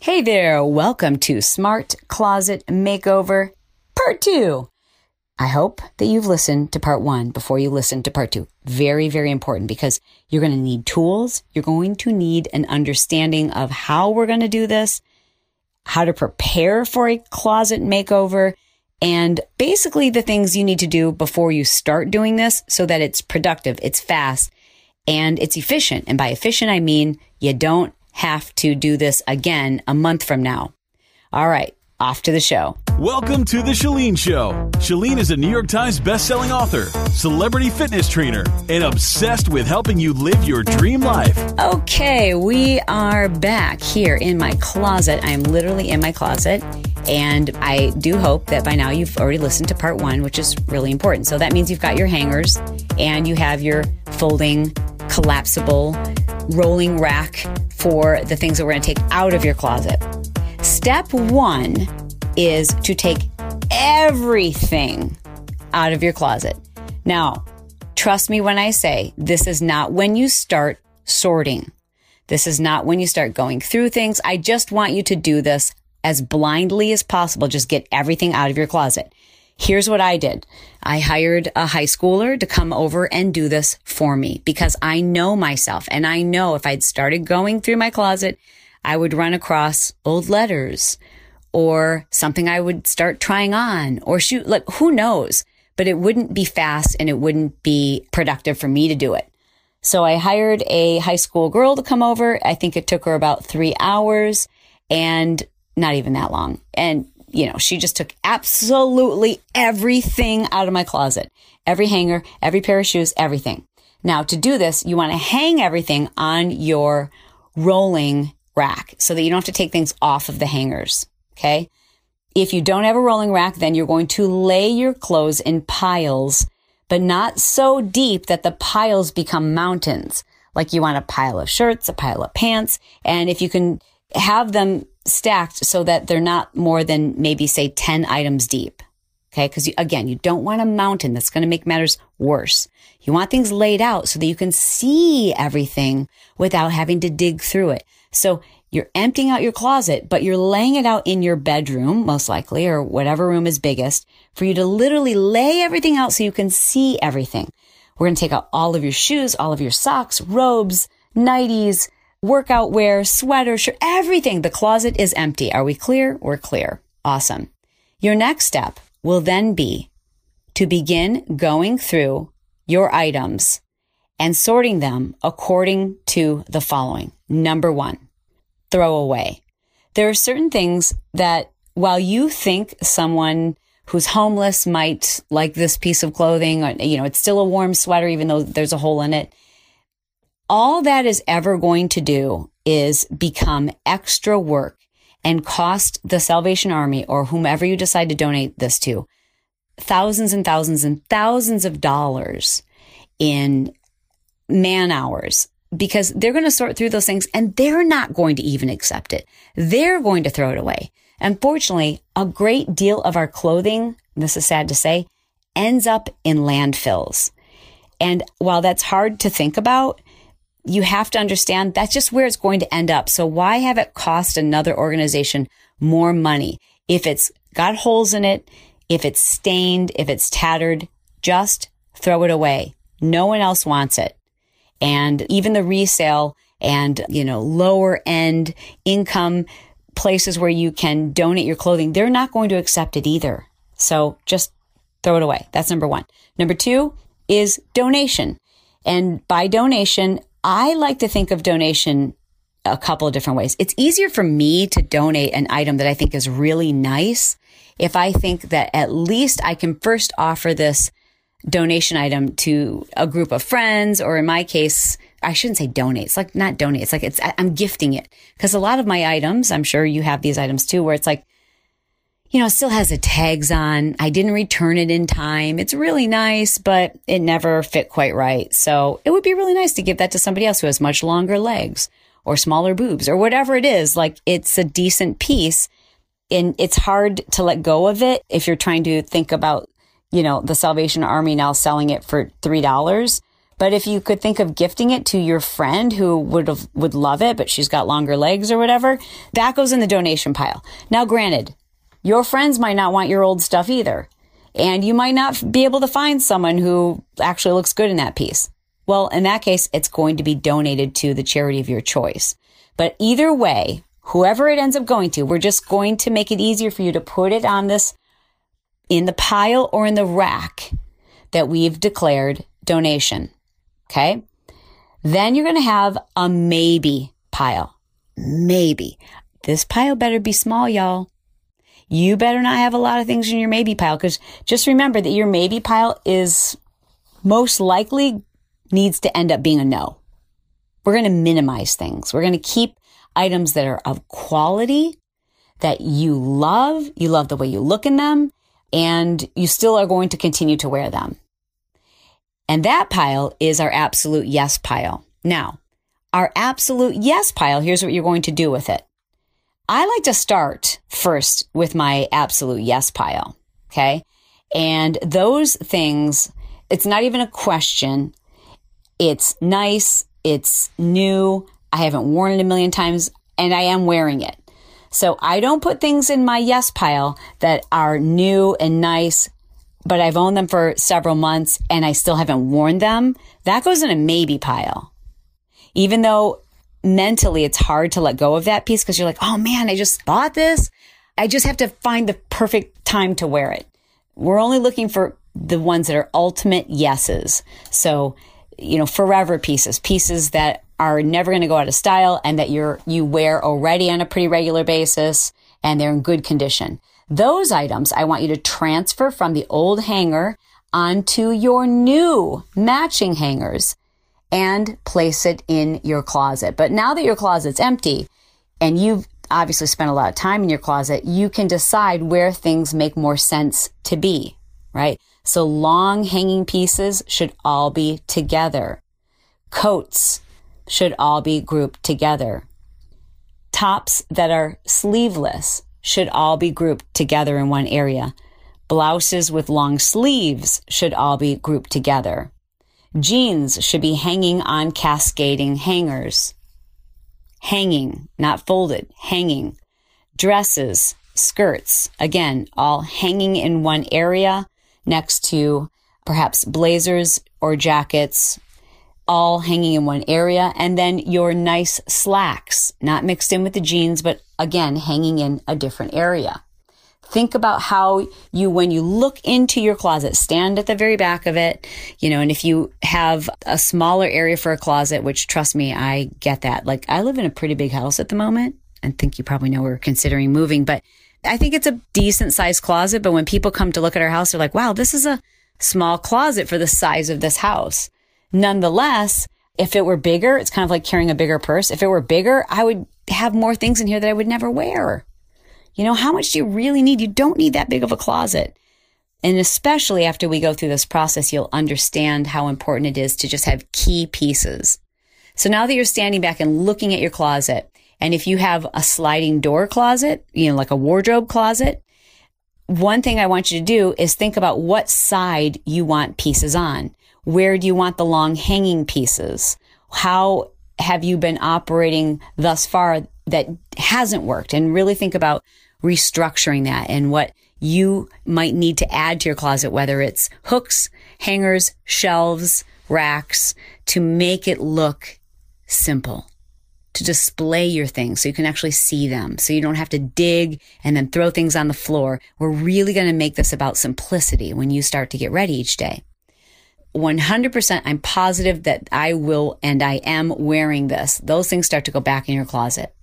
Hey there, welcome to Smart Closet Makeover Part 2. I hope that you've listened to part one before you listen to part two. Very, very important because you're going to need tools. You're going to need an understanding of how we're going to do this, how to prepare for a closet makeover, and basically the things you need to do before you start doing this so that it's productive, it's fast, and it's efficient. And by efficient, I mean you don't have to do this again a month from now. All right, off to the show. Welcome to The Chalene Show. Chalene is a New York Times bestselling author, celebrity fitness trainer, and obsessed with helping you live your dream life. Okay, we are back here in my closet. I'm literally in my closet. And I do hope that by now you've already listened to part one, which is really important. So that means you've got your hangers and you have your folding, collapsible, rolling rack for the things that we're going to take out of your closet. Step one is to take everything out of your closet. Now, trust me when I say this is not when you start sorting. This is not when you start going through things. I just want you to do this as blindly as possible. Just get everything out of your closet. Here's what I did. I hired a high schooler to come over and do this for me because I know myself and I know if I'd started going through my closet, I would run across old letters or something I would start trying on or shoot, like who knows, but it wouldn't be fast and it wouldn't be productive for me to do it. So I hired a high school girl to come over. I think it took her about three hours and not even that long. And you know, she just took absolutely everything out of my closet. Every hanger, every pair of shoes, everything. Now to do this, you want to hang everything on your rolling rack so that you don't have to take things off of the hangers. Okay. If you don't have a rolling rack, then you're going to lay your clothes in piles, but not so deep that the piles become mountains. Like you want a pile of shirts, a pile of pants. And if you can have them stacked so that they're not more than maybe say 10 items deep. Okay. Cause you, again, you don't want a mountain that's going to make matters worse. You want things laid out so that you can see everything without having to dig through it. So you're emptying out your closet, but you're laying it out in your bedroom, most likely, or whatever room is biggest for you to literally lay everything out so you can see everything. We're going to take out all of your shoes, all of your socks, robes, nighties, workout wear, sweater, shirt, everything. The closet is empty. Are we clear? We're clear. Awesome. Your next step will then be to begin going through your items and sorting them according to the following. Number one, throw away. There are certain things that while you think someone who's homeless might like this piece of clothing, or, you know, it's still a warm sweater, even though there's a hole in it all that is ever going to do is become extra work and cost the Salvation Army or whomever you decide to donate this to thousands and thousands and thousands of dollars in man hours because they're going to sort through those things and they're not going to even accept it. They're going to throw it away. Unfortunately, a great deal of our clothing, this is sad to say, ends up in landfills. And while that's hard to think about, you have to understand that's just where it's going to end up. So why have it cost another organization more money? If it's got holes in it, if it's stained, if it's tattered, just throw it away. No one else wants it. And even the resale and, you know, lower end income places where you can donate your clothing, they're not going to accept it either. So just throw it away. That's number one. Number two is donation. And by donation, I like to think of donation a couple of different ways. It's easier for me to donate an item that I think is really nice if I think that at least I can first offer this donation item to a group of friends, or in my case, I shouldn't say donate. It's like not donate. It's like it's, I'm gifting it. Cause a lot of my items, I'm sure you have these items too, where it's like, you know, still has the tags on. I didn't return it in time. It's really nice, but it never fit quite right. So it would be really nice to give that to somebody else who has much longer legs or smaller boobs or whatever it is. Like it's a decent piece and it's hard to let go of it if you're trying to think about, you know, the Salvation Army now selling it for $3. But if you could think of gifting it to your friend who would have, would love it, but she's got longer legs or whatever, that goes in the donation pile. Now, granted, your friends might not want your old stuff either. And you might not be able to find someone who actually looks good in that piece. Well, in that case, it's going to be donated to the charity of your choice. But either way, whoever it ends up going to, we're just going to make it easier for you to put it on this in the pile or in the rack that we've declared donation. Okay. Then you're going to have a maybe pile. Maybe. This pile better be small, y'all. You better not have a lot of things in your maybe pile because just remember that your maybe pile is most likely needs to end up being a no. We're going to minimize things. We're going to keep items that are of quality that you love. You love the way you look in them and you still are going to continue to wear them. And that pile is our absolute yes pile. Now, our absolute yes pile, here's what you're going to do with it. I like to start first with my absolute yes pile. Okay. And those things, it's not even a question. It's nice. It's new. I haven't worn it a million times and I am wearing it. So I don't put things in my yes pile that are new and nice, but I've owned them for several months and I still haven't worn them. That goes in a maybe pile. Even though mentally it's hard to let go of that piece because you're like, oh man, I just bought this. I just have to find the perfect time to wear it. We're only looking for the ones that are ultimate yeses. So, you know, forever pieces, pieces that are never going to go out of style and that you're, you wear already on a pretty regular basis and they're in good condition. Those items I want you to transfer from the old hanger onto your new matching hangers and place it in your closet. But now that your closet's empty and you've obviously spent a lot of time in your closet, you can decide where things make more sense to be, right? So long hanging pieces should all be together. Coats should all be grouped together. Tops that are sleeveless should all be grouped together in one area. Blouses with long sleeves should all be grouped together. Jeans should be hanging on cascading hangers. Hanging, not folded, hanging. Dresses, skirts, again, all hanging in one area next to perhaps blazers or jackets, all hanging in one area. And then your nice slacks, not mixed in with the jeans, but again, hanging in a different area. Think about how you, when you look into your closet, stand at the very back of it, you know, and if you have a smaller area for a closet, which trust me, I get that. Like I live in a pretty big house at the moment and think you probably know we're considering moving, but I think it's a decent sized closet. But when people come to look at our house, they're like, wow, this is a small closet for the size of this house. Nonetheless, if it were bigger, it's kind of like carrying a bigger purse. If it were bigger, I would have more things in here that I would never wear. You know, how much do you really need? You don't need that big of a closet. And especially after we go through this process, you'll understand how important it is to just have key pieces. So now that you're standing back and looking at your closet, and if you have a sliding door closet, you know, like a wardrobe closet, one thing I want you to do is think about what side you want pieces on. Where do you want the long hanging pieces? How have you been operating thus far that hasn't worked? And really think about restructuring that and what you might need to add to your closet, whether it's hooks, hangers, shelves, racks, to make it look simple, to display your things so you can actually see them, so you don't have to dig and then throw things on the floor. We're really going to make this about simplicity when you start to get ready each day. 100% I'm positive that I will and I am wearing this. Those things start to go back in your closet.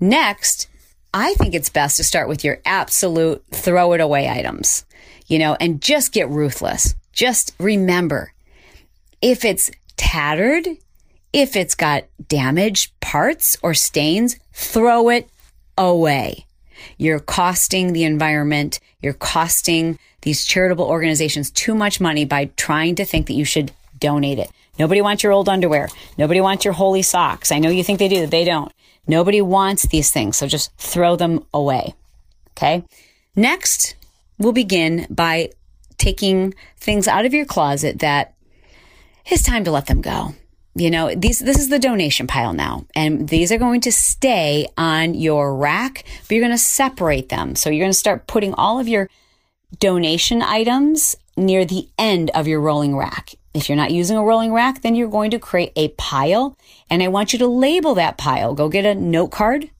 Next, I think it's best to start with your absolute throw it away items, you know, and just get ruthless. Just remember if it's tattered, If it's got damaged parts or stains, throw it away. You're costing the environment. You're costing these charitable organizations too much money by trying to think that you should donate it. Nobody wants your old underwear. Nobody wants your holey socks. I know you think they do, they don't. Nobody wants these things, so just throw them away. Okay. Next, we'll begin by taking things out of your closet that it's time to let them go. You know, these, this is the donation pile now, and these are going to stay on your rack, but you're going to separate them. So you're going to start putting all of your donation items near the end of your rolling rack. If you're not using a rolling rack, then you're going to create a pile and I want you to label that pile. Go get a note card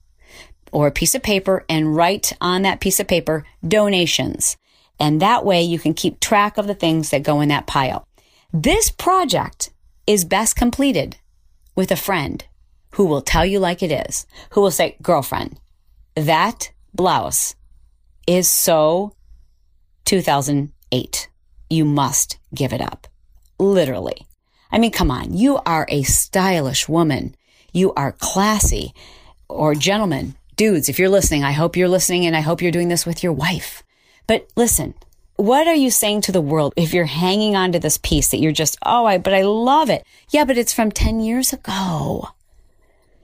or a piece of paper and write on that piece of paper donations. And that way you can keep track of the things that go in that pile. This project is best completed with a friend who will tell you like it is, who will say, girlfriend, that blouse is so 2008. You must give it up. Literally. I mean, come on. You are a stylish woman. You are classy or gentlemen, dudes. If you're listening, I hope you're listening and I hope you're doing this with your wife. But listen, what are you saying to the world if you're hanging on to this piece that you're just, oh, I, but I love it. Yeah, but it's from 10 years ago.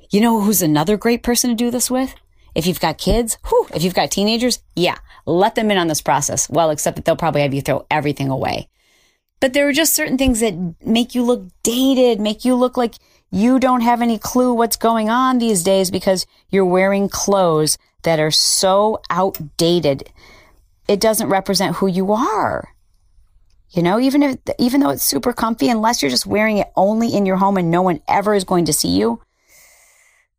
You know who's another great person to do this with? If you've got kids, whew, if you've got teenagers, yeah, let them in on this process. Well, except that they'll probably have you throw everything away. But there are just certain things that make you look dated, make you look like you don't have any clue what's going on these days because you're wearing clothes that are so outdated. It doesn't represent who you are. You know, even if, even though it's super comfy, unless you're just wearing it only in your home and no one ever is going to see you,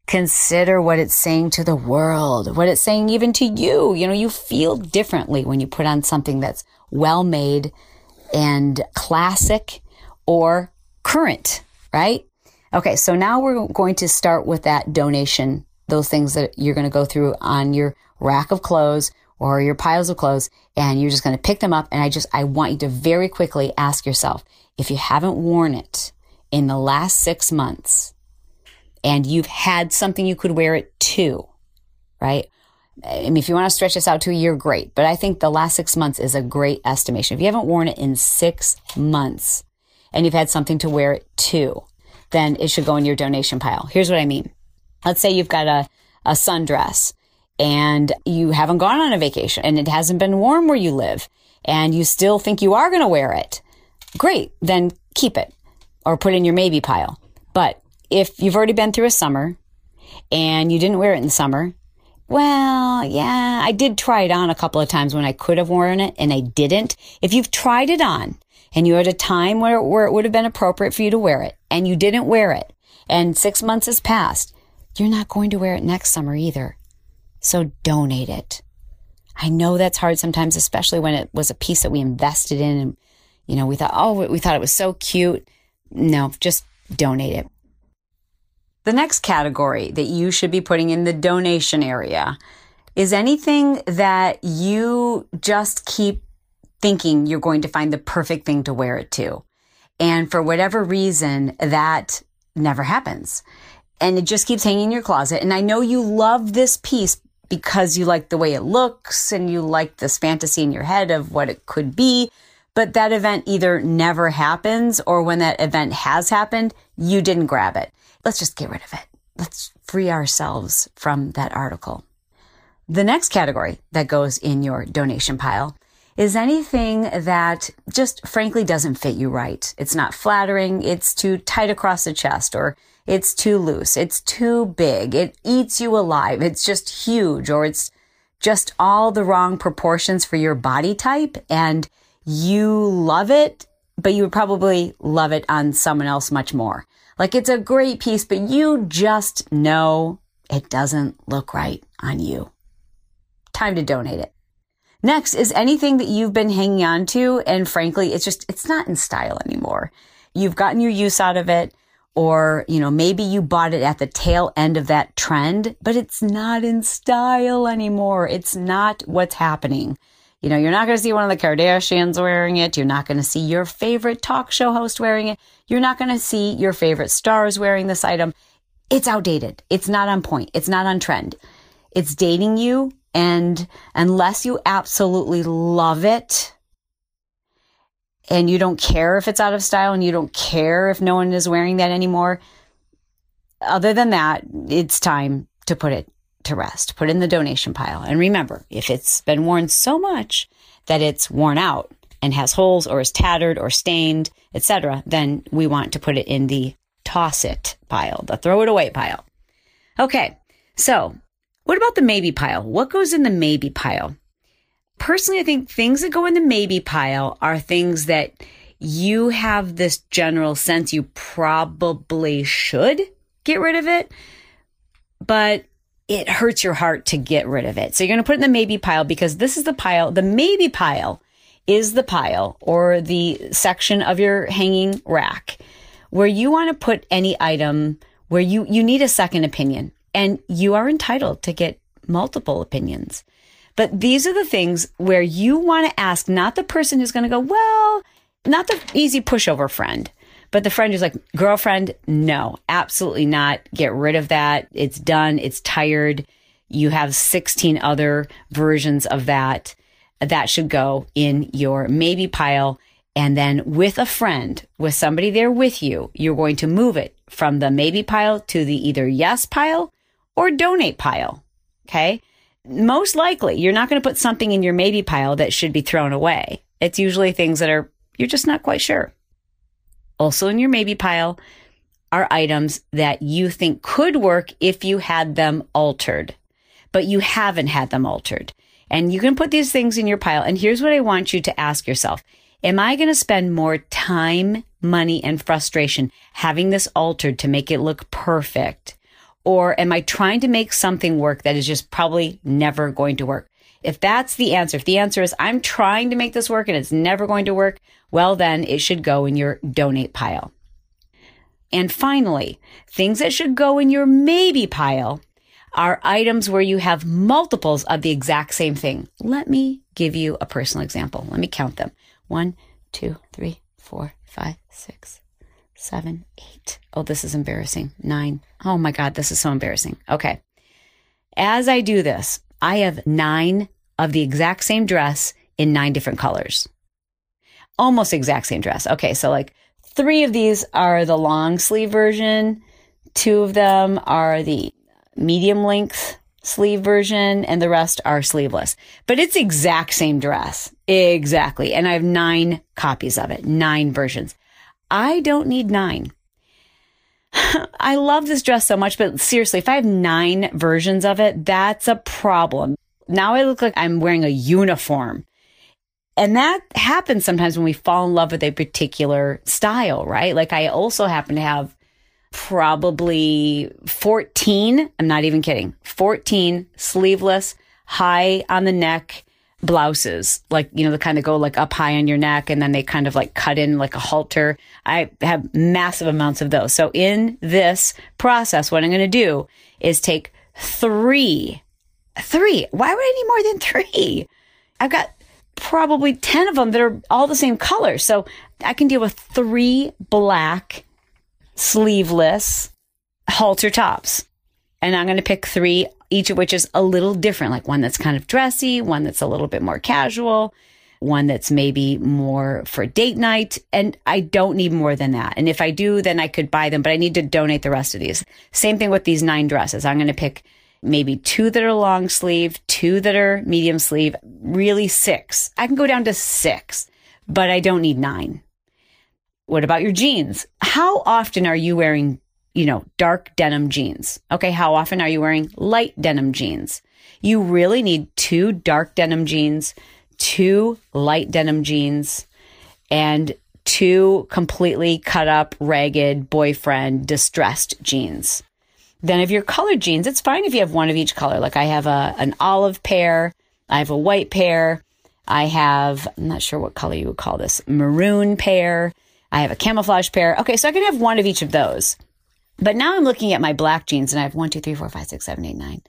consider what it's saying to the world, what it's saying even to you. You know, you feel differently when you put on something that's well made, and classic or current, right? Okay, so now we're going to start with that donation, those things that you're going to go through on your rack of clothes or your piles of clothes, and you're just going to pick them up. And I just, I want you to very quickly ask yourself if you haven't worn it in the last six months and you've had something you could wear it to, right? I mean, if you want to stretch this out to a year, great. But I think the last six months is a great estimation. If you haven't worn it in six months and you've had something to wear it to, then it should go in your donation pile. Here's what I mean. Let's say you've got a, a sundress and you haven't gone on a vacation and it hasn't been warm where you live and you still think you are going to wear it. Great. Then keep it or put it in your maybe pile. But if you've already been through a summer and you didn't wear it in summer well, yeah, I did try it on a couple of times when I could have worn it and I didn't. If you've tried it on and you're at a time where, where it would have been appropriate for you to wear it and you didn't wear it and six months has passed, you're not going to wear it next summer either. So donate it. I know that's hard sometimes, especially when it was a piece that we invested in and, you know, we thought, oh, we thought it was so cute. No, just donate it. The next category that you should be putting in the donation area is anything that you just keep thinking you're going to find the perfect thing to wear it to. And for whatever reason, that never happens. And it just keeps hanging in your closet. And I know you love this piece because you like the way it looks and you like this fantasy in your head of what it could be. But that event either never happens or when that event has happened, you didn't grab it let's just get rid of it. Let's free ourselves from that article. The next category that goes in your donation pile is anything that just frankly doesn't fit you right. It's not flattering. It's too tight across the chest or it's too loose. It's too big. It eats you alive. It's just huge or it's just all the wrong proportions for your body type and you love it, but you would probably love it on someone else much more. Like it's a great piece, but you just know it doesn't look right on you. Time to donate it. Next is anything that you've been hanging on to. And frankly, it's just, it's not in style anymore. You've gotten your use out of it. Or, you know, maybe you bought it at the tail end of that trend, but it's not in style anymore. It's not what's happening. You know, you're not going to see one of the Kardashians wearing it. You're not going to see your favorite talk show host wearing it. You're not going to see your favorite stars wearing this item. It's outdated. It's not on point. It's not on trend. It's dating you. And unless you absolutely love it and you don't care if it's out of style and you don't care if no one is wearing that anymore, other than that, it's time to put it to rest, put in the donation pile. And remember, if it's been worn so much that it's worn out and has holes or is tattered or stained, etc., then we want to put it in the toss it pile, the throw it away pile. Okay. So what about the maybe pile? What goes in the maybe pile? Personally, I think things that go in the maybe pile are things that you have this general sense you probably should get rid of it, but it hurts your heart to get rid of it. So you're going to put it in the maybe pile because this is the pile. The maybe pile is the pile or the section of your hanging rack where you want to put any item where you, you need a second opinion and you are entitled to get multiple opinions. But these are the things where you want to ask not the person who's going to go, well, not the easy pushover friend but the friend is like, girlfriend, no, absolutely not. Get rid of that. It's done. It's tired. You have 16 other versions of that. That should go in your maybe pile. And then with a friend, with somebody there with you, you're going to move it from the maybe pile to the either yes pile or donate pile. Okay. Most likely, you're not going to put something in your maybe pile that should be thrown away. It's usually things that are, you're just not quite sure also in your maybe pile are items that you think could work if you had them altered, but you haven't had them altered. And you can put these things in your pile. And here's what I want you to ask yourself. Am I going to spend more time, money, and frustration having this altered to make it look perfect? Or am I trying to make something work that is just probably never going to work? If that's the answer, if the answer is I'm trying to make this work and it's never going to work, well, then it should go in your donate pile. And finally, things that should go in your maybe pile are items where you have multiples of the exact same thing. Let me give you a personal example. Let me count them. One, two, three, four, five, six, seven, eight. Oh, this is embarrassing. Nine. Oh my God, this is so embarrassing. Okay. As I do this, I have nine of the exact same dress in nine different colors. Almost exact same dress. Okay, so like three of these are the long sleeve version, two of them are the medium length sleeve version, and the rest are sleeveless. But it's exact same dress. Exactly. And I have nine copies of it, nine versions. I don't need nine. I love this dress so much, but seriously, if I have nine versions of it, that's a problem. Now I look like I'm wearing a uniform. And that happens sometimes when we fall in love with a particular style, right? Like I also happen to have probably 14, I'm not even kidding, 14 sleeveless, high on the neck blouses, like, you know, the kind that go like up high on your neck and then they kind of like cut in like a halter. I have massive amounts of those. So in this process, what I'm going to do is take three, three. Why would I need more than three? I've got probably 10 of them that are all the same color. So I can deal with three black sleeveless halter tops. And I'm going to pick three each of which is a little different, like one that's kind of dressy, one that's a little bit more casual, one that's maybe more for date night. And I don't need more than that. And if I do, then I could buy them, but I need to donate the rest of these. Same thing with these nine dresses. I'm going to pick maybe two that are long sleeve, two that are medium sleeve, really six. I can go down to six, but I don't need nine. What about your jeans? How often are you wearing you know, dark denim jeans. Okay, how often are you wearing light denim jeans? You really need two dark denim jeans, two light denim jeans, and two completely cut up, ragged, boyfriend, distressed jeans. Then if you're colored jeans, it's fine if you have one of each color. Like I have a an olive pair, I have a white pair, I have I'm not sure what color you would call this, maroon pair, I have a camouflage pair. Okay, so I can have one of each of those. But now I'm looking at my black jeans and I have one, two, three, four, five, six, seven, eight, nine,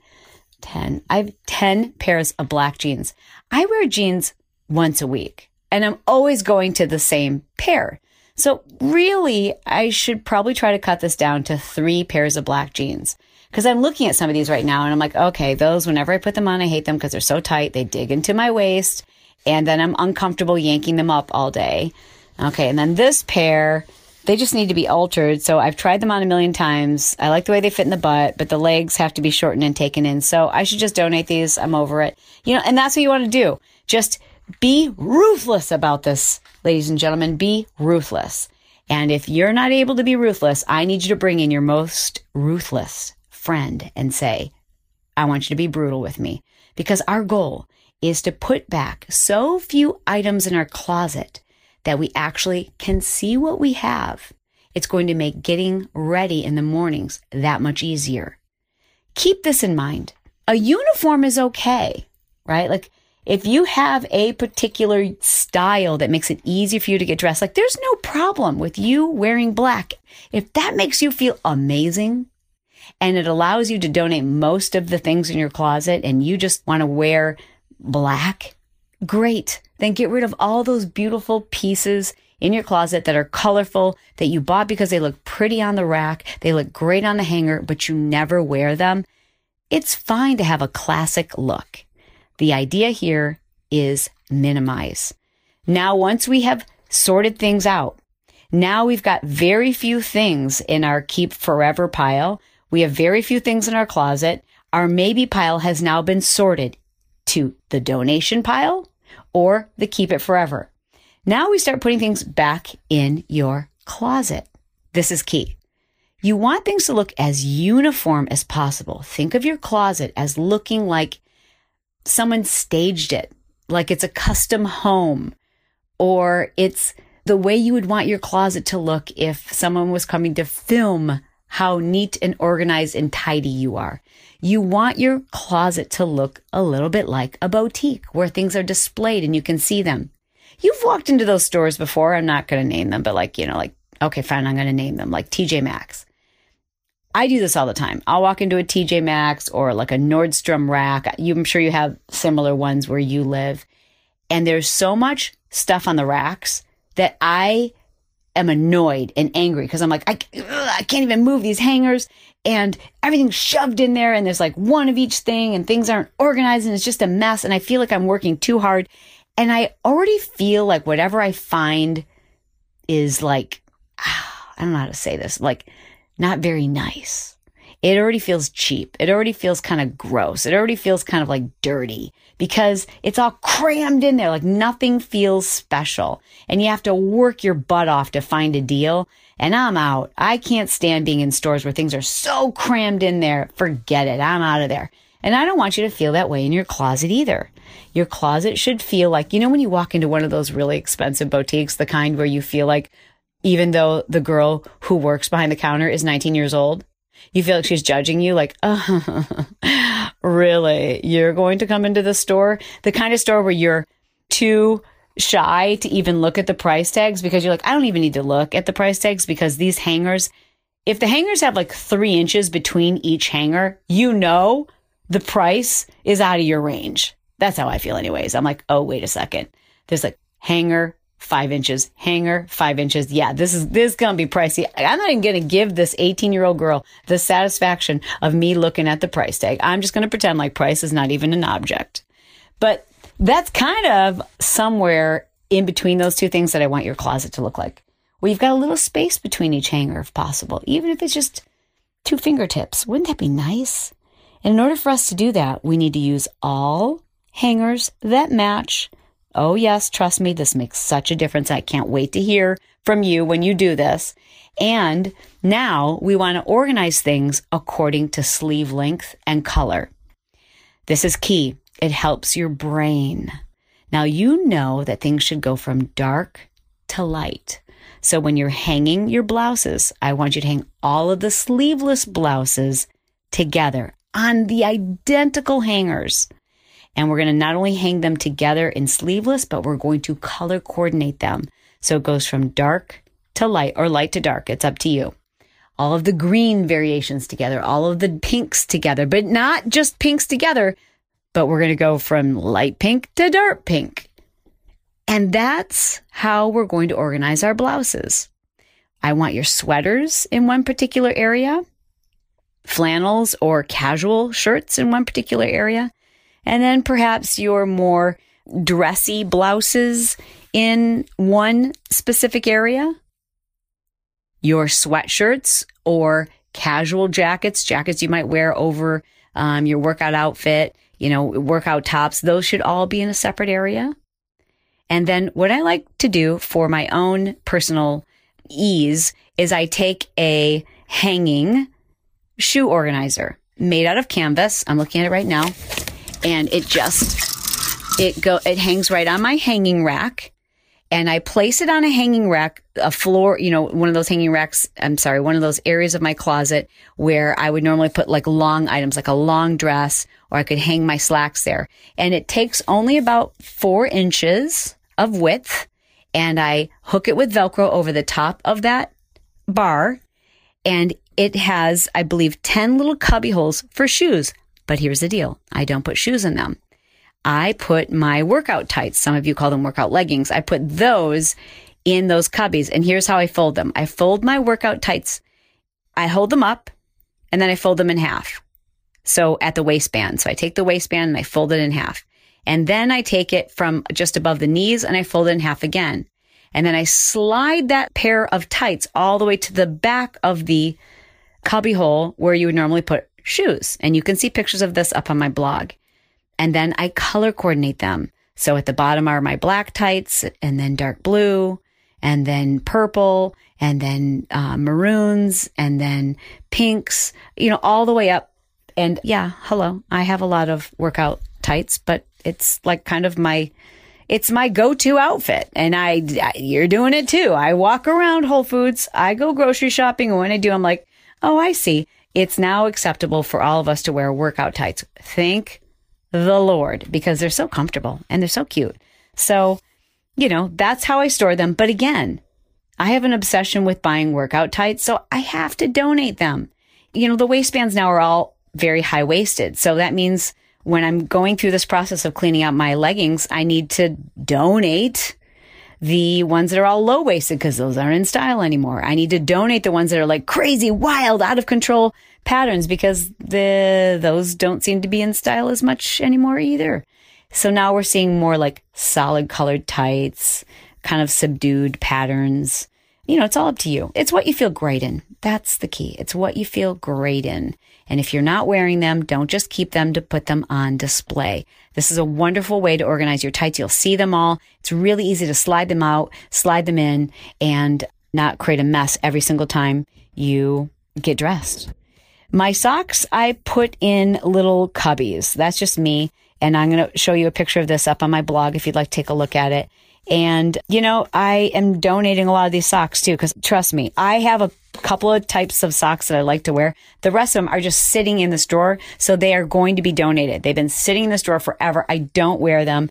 10. I have 10 pairs of black jeans. I wear jeans once a week. And I'm always going to the same pair. So really, I should probably try to cut this down to three pairs of black jeans. Cause I'm looking at some of these right now and I'm like, okay, those, whenever I put them on, I hate them because they're so tight. They dig into my waist and then I'm uncomfortable yanking them up all day. Okay. And then this pair, they just need to be altered. So I've tried them on a million times. I like the way they fit in the butt, but the legs have to be shortened and taken in. So I should just donate these. I'm over it. You know, and that's what you want to do. Just be ruthless about this, ladies and gentlemen. Be ruthless. And if you're not able to be ruthless, I need you to bring in your most ruthless friend and say, I want you to be brutal with me. Because our goal is to put back so few items in our closet that we actually can see what we have. It's going to make getting ready in the mornings that much easier. Keep this in mind. A uniform is okay, right? Like if you have a particular style that makes it easy for you to get dressed, like there's no problem with you wearing black. If that makes you feel amazing and it allows you to donate most of the things in your closet and you just want to wear black, great. Then get rid of all those beautiful pieces in your closet that are colorful that you bought because they look pretty on the rack. They look great on the hanger, but you never wear them. It's fine to have a classic look. The idea here is minimize. Now, once we have sorted things out, now we've got very few things in our keep forever pile. We have very few things in our closet. Our maybe pile has now been sorted to the donation pile or the keep it forever. Now we start putting things back in your closet. This is key. You want things to look as uniform as possible. Think of your closet as looking like someone staged it, like it's a custom home, or it's the way you would want your closet to look if someone was coming to film how neat and organized and tidy you are. You want your closet to look a little bit like a boutique where things are displayed and you can see them. You've walked into those stores before. I'm not going to name them, but like, you know, like, okay, fine, I'm going to name them like TJ Maxx. I do this all the time. I'll walk into a TJ Maxx or like a Nordstrom rack. You, I'm sure you have similar ones where you live. And there's so much stuff on the racks that I am annoyed and angry because I'm like, I, ugh, I can't even move these hangers and everything's shoved in there and there's like one of each thing and things aren't organized and it's just a mess. And I feel like I'm working too hard. And I already feel like whatever I find is like, I don't know how to say this, like not very nice. It already feels cheap. It already feels kind of gross. It already feels kind of like dirty because it's all crammed in there. Like nothing feels special and you have to work your butt off to find a deal. And I'm out. I can't stand being in stores where things are so crammed in there. Forget it. I'm out of there. And I don't want you to feel that way in your closet either. Your closet should feel like, you know, when you walk into one of those really expensive boutiques, the kind where you feel like, even though the girl who works behind the counter is 19 years old, you feel like she's judging you, like, oh, really? You're going to come into the store? The kind of store where you're too shy to even look at the price tags because you're like, I don't even need to look at the price tags because these hangers, if the hangers have like three inches between each hanger, you know the price is out of your range. That's how I feel, anyways. I'm like, oh, wait a second. There's like hanger five inches hanger, five inches. Yeah, this is this is gonna be pricey. I'm not even gonna give this 18 year old girl the satisfaction of me looking at the price tag. I'm just gonna pretend like price is not even an object. But that's kind of somewhere in between those two things that I want your closet to look like. You've got a little space between each hanger if possible, even if it's just two fingertips. Wouldn't that be nice? And in order for us to do that, we need to use all hangers that match Oh, yes, trust me, this makes such a difference. I can't wait to hear from you when you do this. And now we want to organize things according to sleeve length and color. This is key. It helps your brain. Now you know that things should go from dark to light. So when you're hanging your blouses, I want you to hang all of the sleeveless blouses together on the identical hangers. And we're going to not only hang them together in sleeveless, but we're going to color coordinate them. So it goes from dark to light or light to dark. It's up to you. All of the green variations together, all of the pinks together, but not just pinks together, but we're going to go from light pink to dark pink. And that's how we're going to organize our blouses. I want your sweaters in one particular area, flannels or casual shirts in one particular area, and then perhaps your more dressy blouses in one specific area, your sweatshirts or casual jackets, jackets you might wear over um, your workout outfit, you know, workout tops, those should all be in a separate area. And then what I like to do for my own personal ease is I take a hanging shoe organizer made out of canvas. I'm looking at it right now. And it just, it go, it hangs right on my hanging rack and I place it on a hanging rack, a floor, you know, one of those hanging racks. I'm sorry, one of those areas of my closet where I would normally put like long items, like a long dress, or I could hang my slacks there. And it takes only about four inches of width and I hook it with Velcro over the top of that bar. And it has, I believe, 10 little cubby holes for shoes. But here's the deal. I don't put shoes in them. I put my workout tights. Some of you call them workout leggings. I put those in those cubbies. And here's how I fold them. I fold my workout tights. I hold them up and then I fold them in half. So at the waistband. So I take the waistband and I fold it in half. And then I take it from just above the knees and I fold it in half again. And then I slide that pair of tights all the way to the back of the cubby hole where you would normally put shoes. And you can see pictures of this up on my blog. And then I color coordinate them. So at the bottom are my black tights and then dark blue and then purple and then uh, maroons and then pinks, you know, all the way up. And yeah, hello. I have a lot of workout tights, but it's like kind of my, it's my go-to outfit. And I, you're doing it too. I walk around Whole Foods. I go grocery shopping. And when I do, I'm like, oh, I see. It's now acceptable for all of us to wear workout tights. Thank the Lord because they're so comfortable and they're so cute. So, you know, that's how I store them. But again, I have an obsession with buying workout tights, so I have to donate them. You know, the waistbands now are all very high waisted. So that means when I'm going through this process of cleaning out my leggings, I need to donate the ones that are all low waisted because those aren't in style anymore. I need to donate the ones that are like crazy, wild, out of control patterns because the those don't seem to be in style as much anymore either. So now we're seeing more like solid colored tights, kind of subdued patterns. You know, it's all up to you. It's what you feel great in. That's the key. It's what you feel great in. And if you're not wearing them, don't just keep them to put them on display. This is a wonderful way to organize your tights. You'll see them all. It's really easy to slide them out, slide them in, and not create a mess every single time you get dressed. My socks, I put in little cubbies. That's just me. And I'm going to show you a picture of this up on my blog if you'd like to take a look at it. And, you know, I am donating a lot of these socks too, because trust me, I have a couple of types of socks that I like to wear. The rest of them are just sitting in this drawer. So they are going to be donated. They've been sitting in this drawer forever. I don't wear them.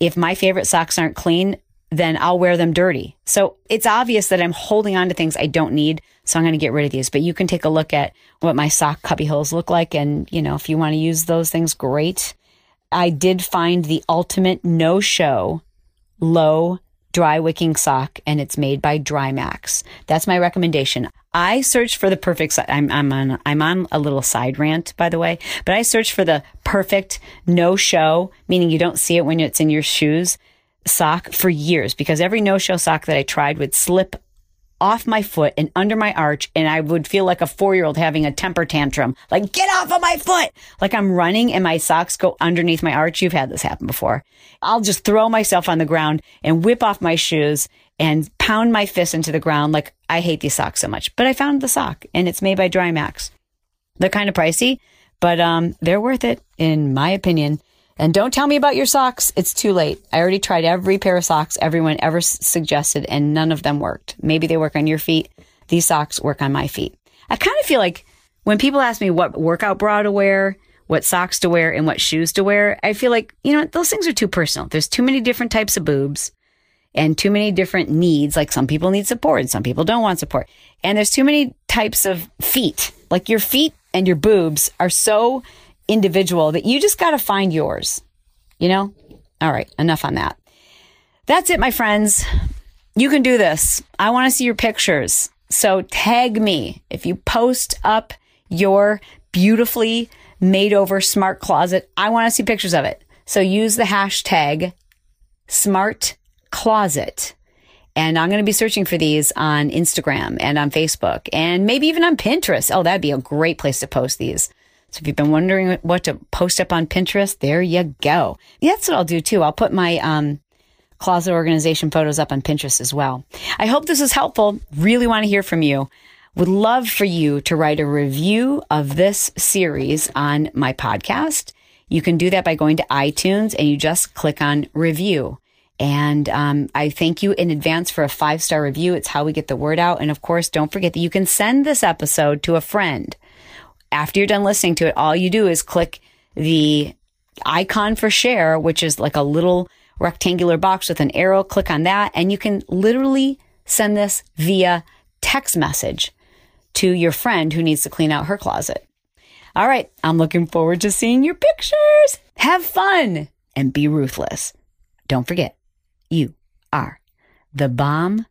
If my favorite socks aren't clean, then I'll wear them dirty. So it's obvious that I'm holding on to things I don't need. So I'm going to get rid of these, but you can take a look at what my sock cubby holes look like. And, you know, if you want to use those things, great. I did find the ultimate no show low dry wicking sock and it's made by Drymax. That's my recommendation. I searched for the perfect I'm I'm on I'm on a little side rant by the way, but I searched for the perfect no show, meaning you don't see it when it's in your shoes sock for years because every no show sock that I tried would slip off my foot and under my arch and I would feel like a four year old having a temper tantrum. Like, get off of my foot! Like I'm running and my socks go underneath my arch. You've had this happen before. I'll just throw myself on the ground and whip off my shoes and pound my fist into the ground. Like I hate these socks so much, but I found the sock and it's made by Drymax. They're kind of pricey, but, um, they're worth it in my opinion. And don't tell me about your socks. It's too late. I already tried every pair of socks everyone ever s- suggested, and none of them worked. Maybe they work on your feet. These socks work on my feet. I kind of feel like when people ask me what workout bra to wear, what socks to wear, and what shoes to wear, I feel like, you know, those things are too personal. There's too many different types of boobs and too many different needs. Like some people need support and some people don't want support. And there's too many types of feet. Like your feet and your boobs are so individual that you just got to find yours, you know? All right, enough on that. That's it, my friends. You can do this. I want to see your pictures. So tag me if you post up your beautifully made over smart closet. I want to see pictures of it. So use the hashtag smart closet. And I'm going to be searching for these on Instagram and on Facebook and maybe even on Pinterest. Oh, that'd be a great place to post these. So if you've been wondering what to post up on Pinterest, there you go. That's what I'll do too. I'll put my um, closet organization photos up on Pinterest as well. I hope this is helpful. Really want to hear from you. Would love for you to write a review of this series on my podcast. You can do that by going to iTunes and you just click on review. And um, I thank you in advance for a five star review. It's how we get the word out. And of course, don't forget that you can send this episode to a friend. After you're done listening to it, all you do is click the icon for share, which is like a little rectangular box with an arrow. Click on that, and you can literally send this via text message to your friend who needs to clean out her closet. All right, I'm looking forward to seeing your pictures. Have fun and be ruthless. Don't forget, you are the bomb.com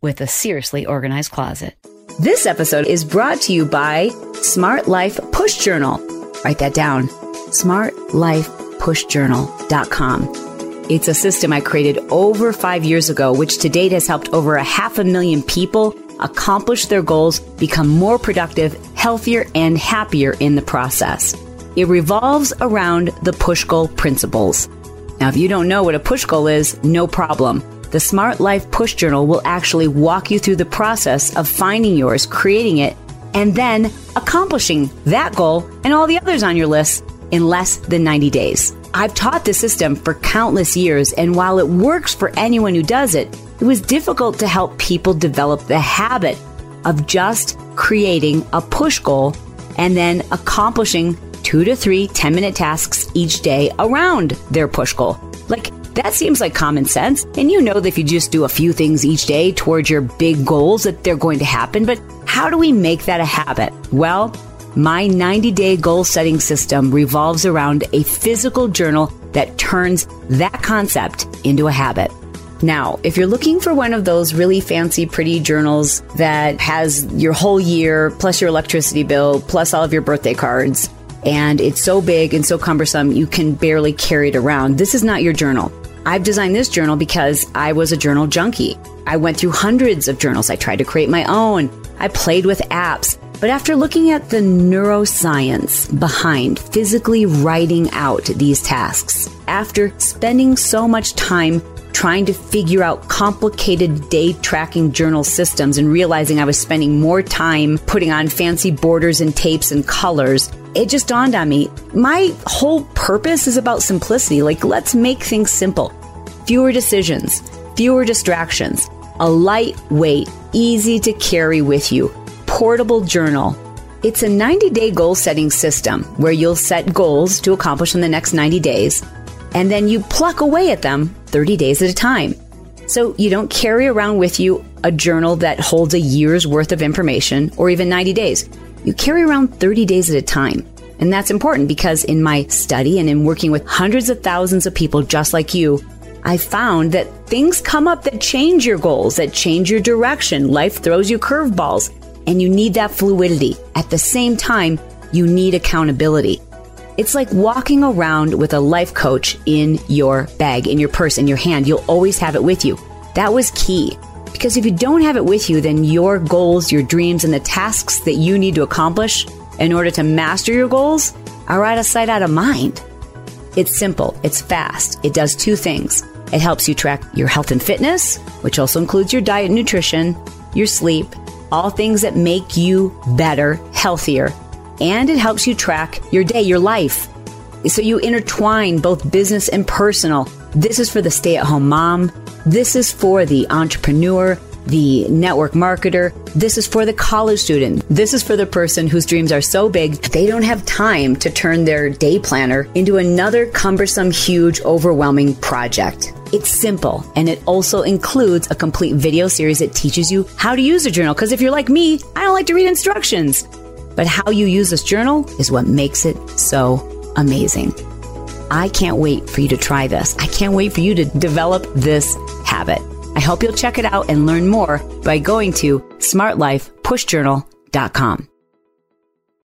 with a seriously organized closet. This episode is brought to you by Smart Life Push Journal. Write that down. SmartLifePushJournal.com. It's a system I created over five years ago, which to date has helped over a half a million people accomplish their goals, become more productive, healthier, and happier in the process. It revolves around the push goal principles. Now, if you don't know what a push goal is, no problem. The Smart Life Push Journal will actually walk you through the process of finding yours, creating it, and then accomplishing that goal and all the others on your list in less than 90 days. I've taught the system for countless years, and while it works for anyone who does it, it was difficult to help people develop the habit of just creating a push goal and then accomplishing two to three 10 minute tasks each day around their push goal. Like, that seems like common sense. And you know that if you just do a few things each day towards your big goals, that they're going to happen. But how do we make that a habit? Well, my 90 day goal setting system revolves around a physical journal that turns that concept into a habit. Now, if you're looking for one of those really fancy, pretty journals that has your whole year, plus your electricity bill, plus all of your birthday cards, and it's so big and so cumbersome you can barely carry it around, this is not your journal. I've designed this journal because I was a journal junkie. I went through hundreds of journals. I tried to create my own. I played with apps. But after looking at the neuroscience behind physically writing out these tasks, after spending so much time trying to figure out complicated day tracking journal systems and realizing I was spending more time putting on fancy borders and tapes and colors, it just dawned on me my whole purpose is about simplicity. Like, let's make things simple. Fewer decisions, fewer distractions, a lightweight, easy to carry with you portable journal. It's a 90 day goal setting system where you'll set goals to accomplish in the next 90 days, and then you pluck away at them 30 days at a time. So you don't carry around with you a journal that holds a year's worth of information or even 90 days. You carry around 30 days at a time. And that's important because in my study and in working with hundreds of thousands of people just like you, I found that things come up that change your goals, that change your direction. Life throws you curveballs and you need that fluidity. At the same time, you need accountability. It's like walking around with a life coach in your bag, in your purse, in your hand. You'll always have it with you. That was key. Because if you don't have it with you, then your goals, your dreams, and the tasks that you need to accomplish in order to master your goals are out of sight, out of mind. It's simple, it's fast, it does two things. It helps you track your health and fitness, which also includes your diet and nutrition, your sleep, all things that make you better, healthier, and it helps you track your day, your life. So you intertwine both business and personal. This is for the stay at home mom. This is for the entrepreneur, the network marketer. This is for the college student. This is for the person whose dreams are so big they don't have time to turn their day planner into another cumbersome, huge, overwhelming project. It's simple and it also includes a complete video series that teaches you how to use a journal. Because if you're like me, I don't like to read instructions. But how you use this journal is what makes it so amazing. I can't wait for you to try this. I can't wait for you to develop this habit. I hope you'll check it out and learn more by going to smartlifepushjournal.com.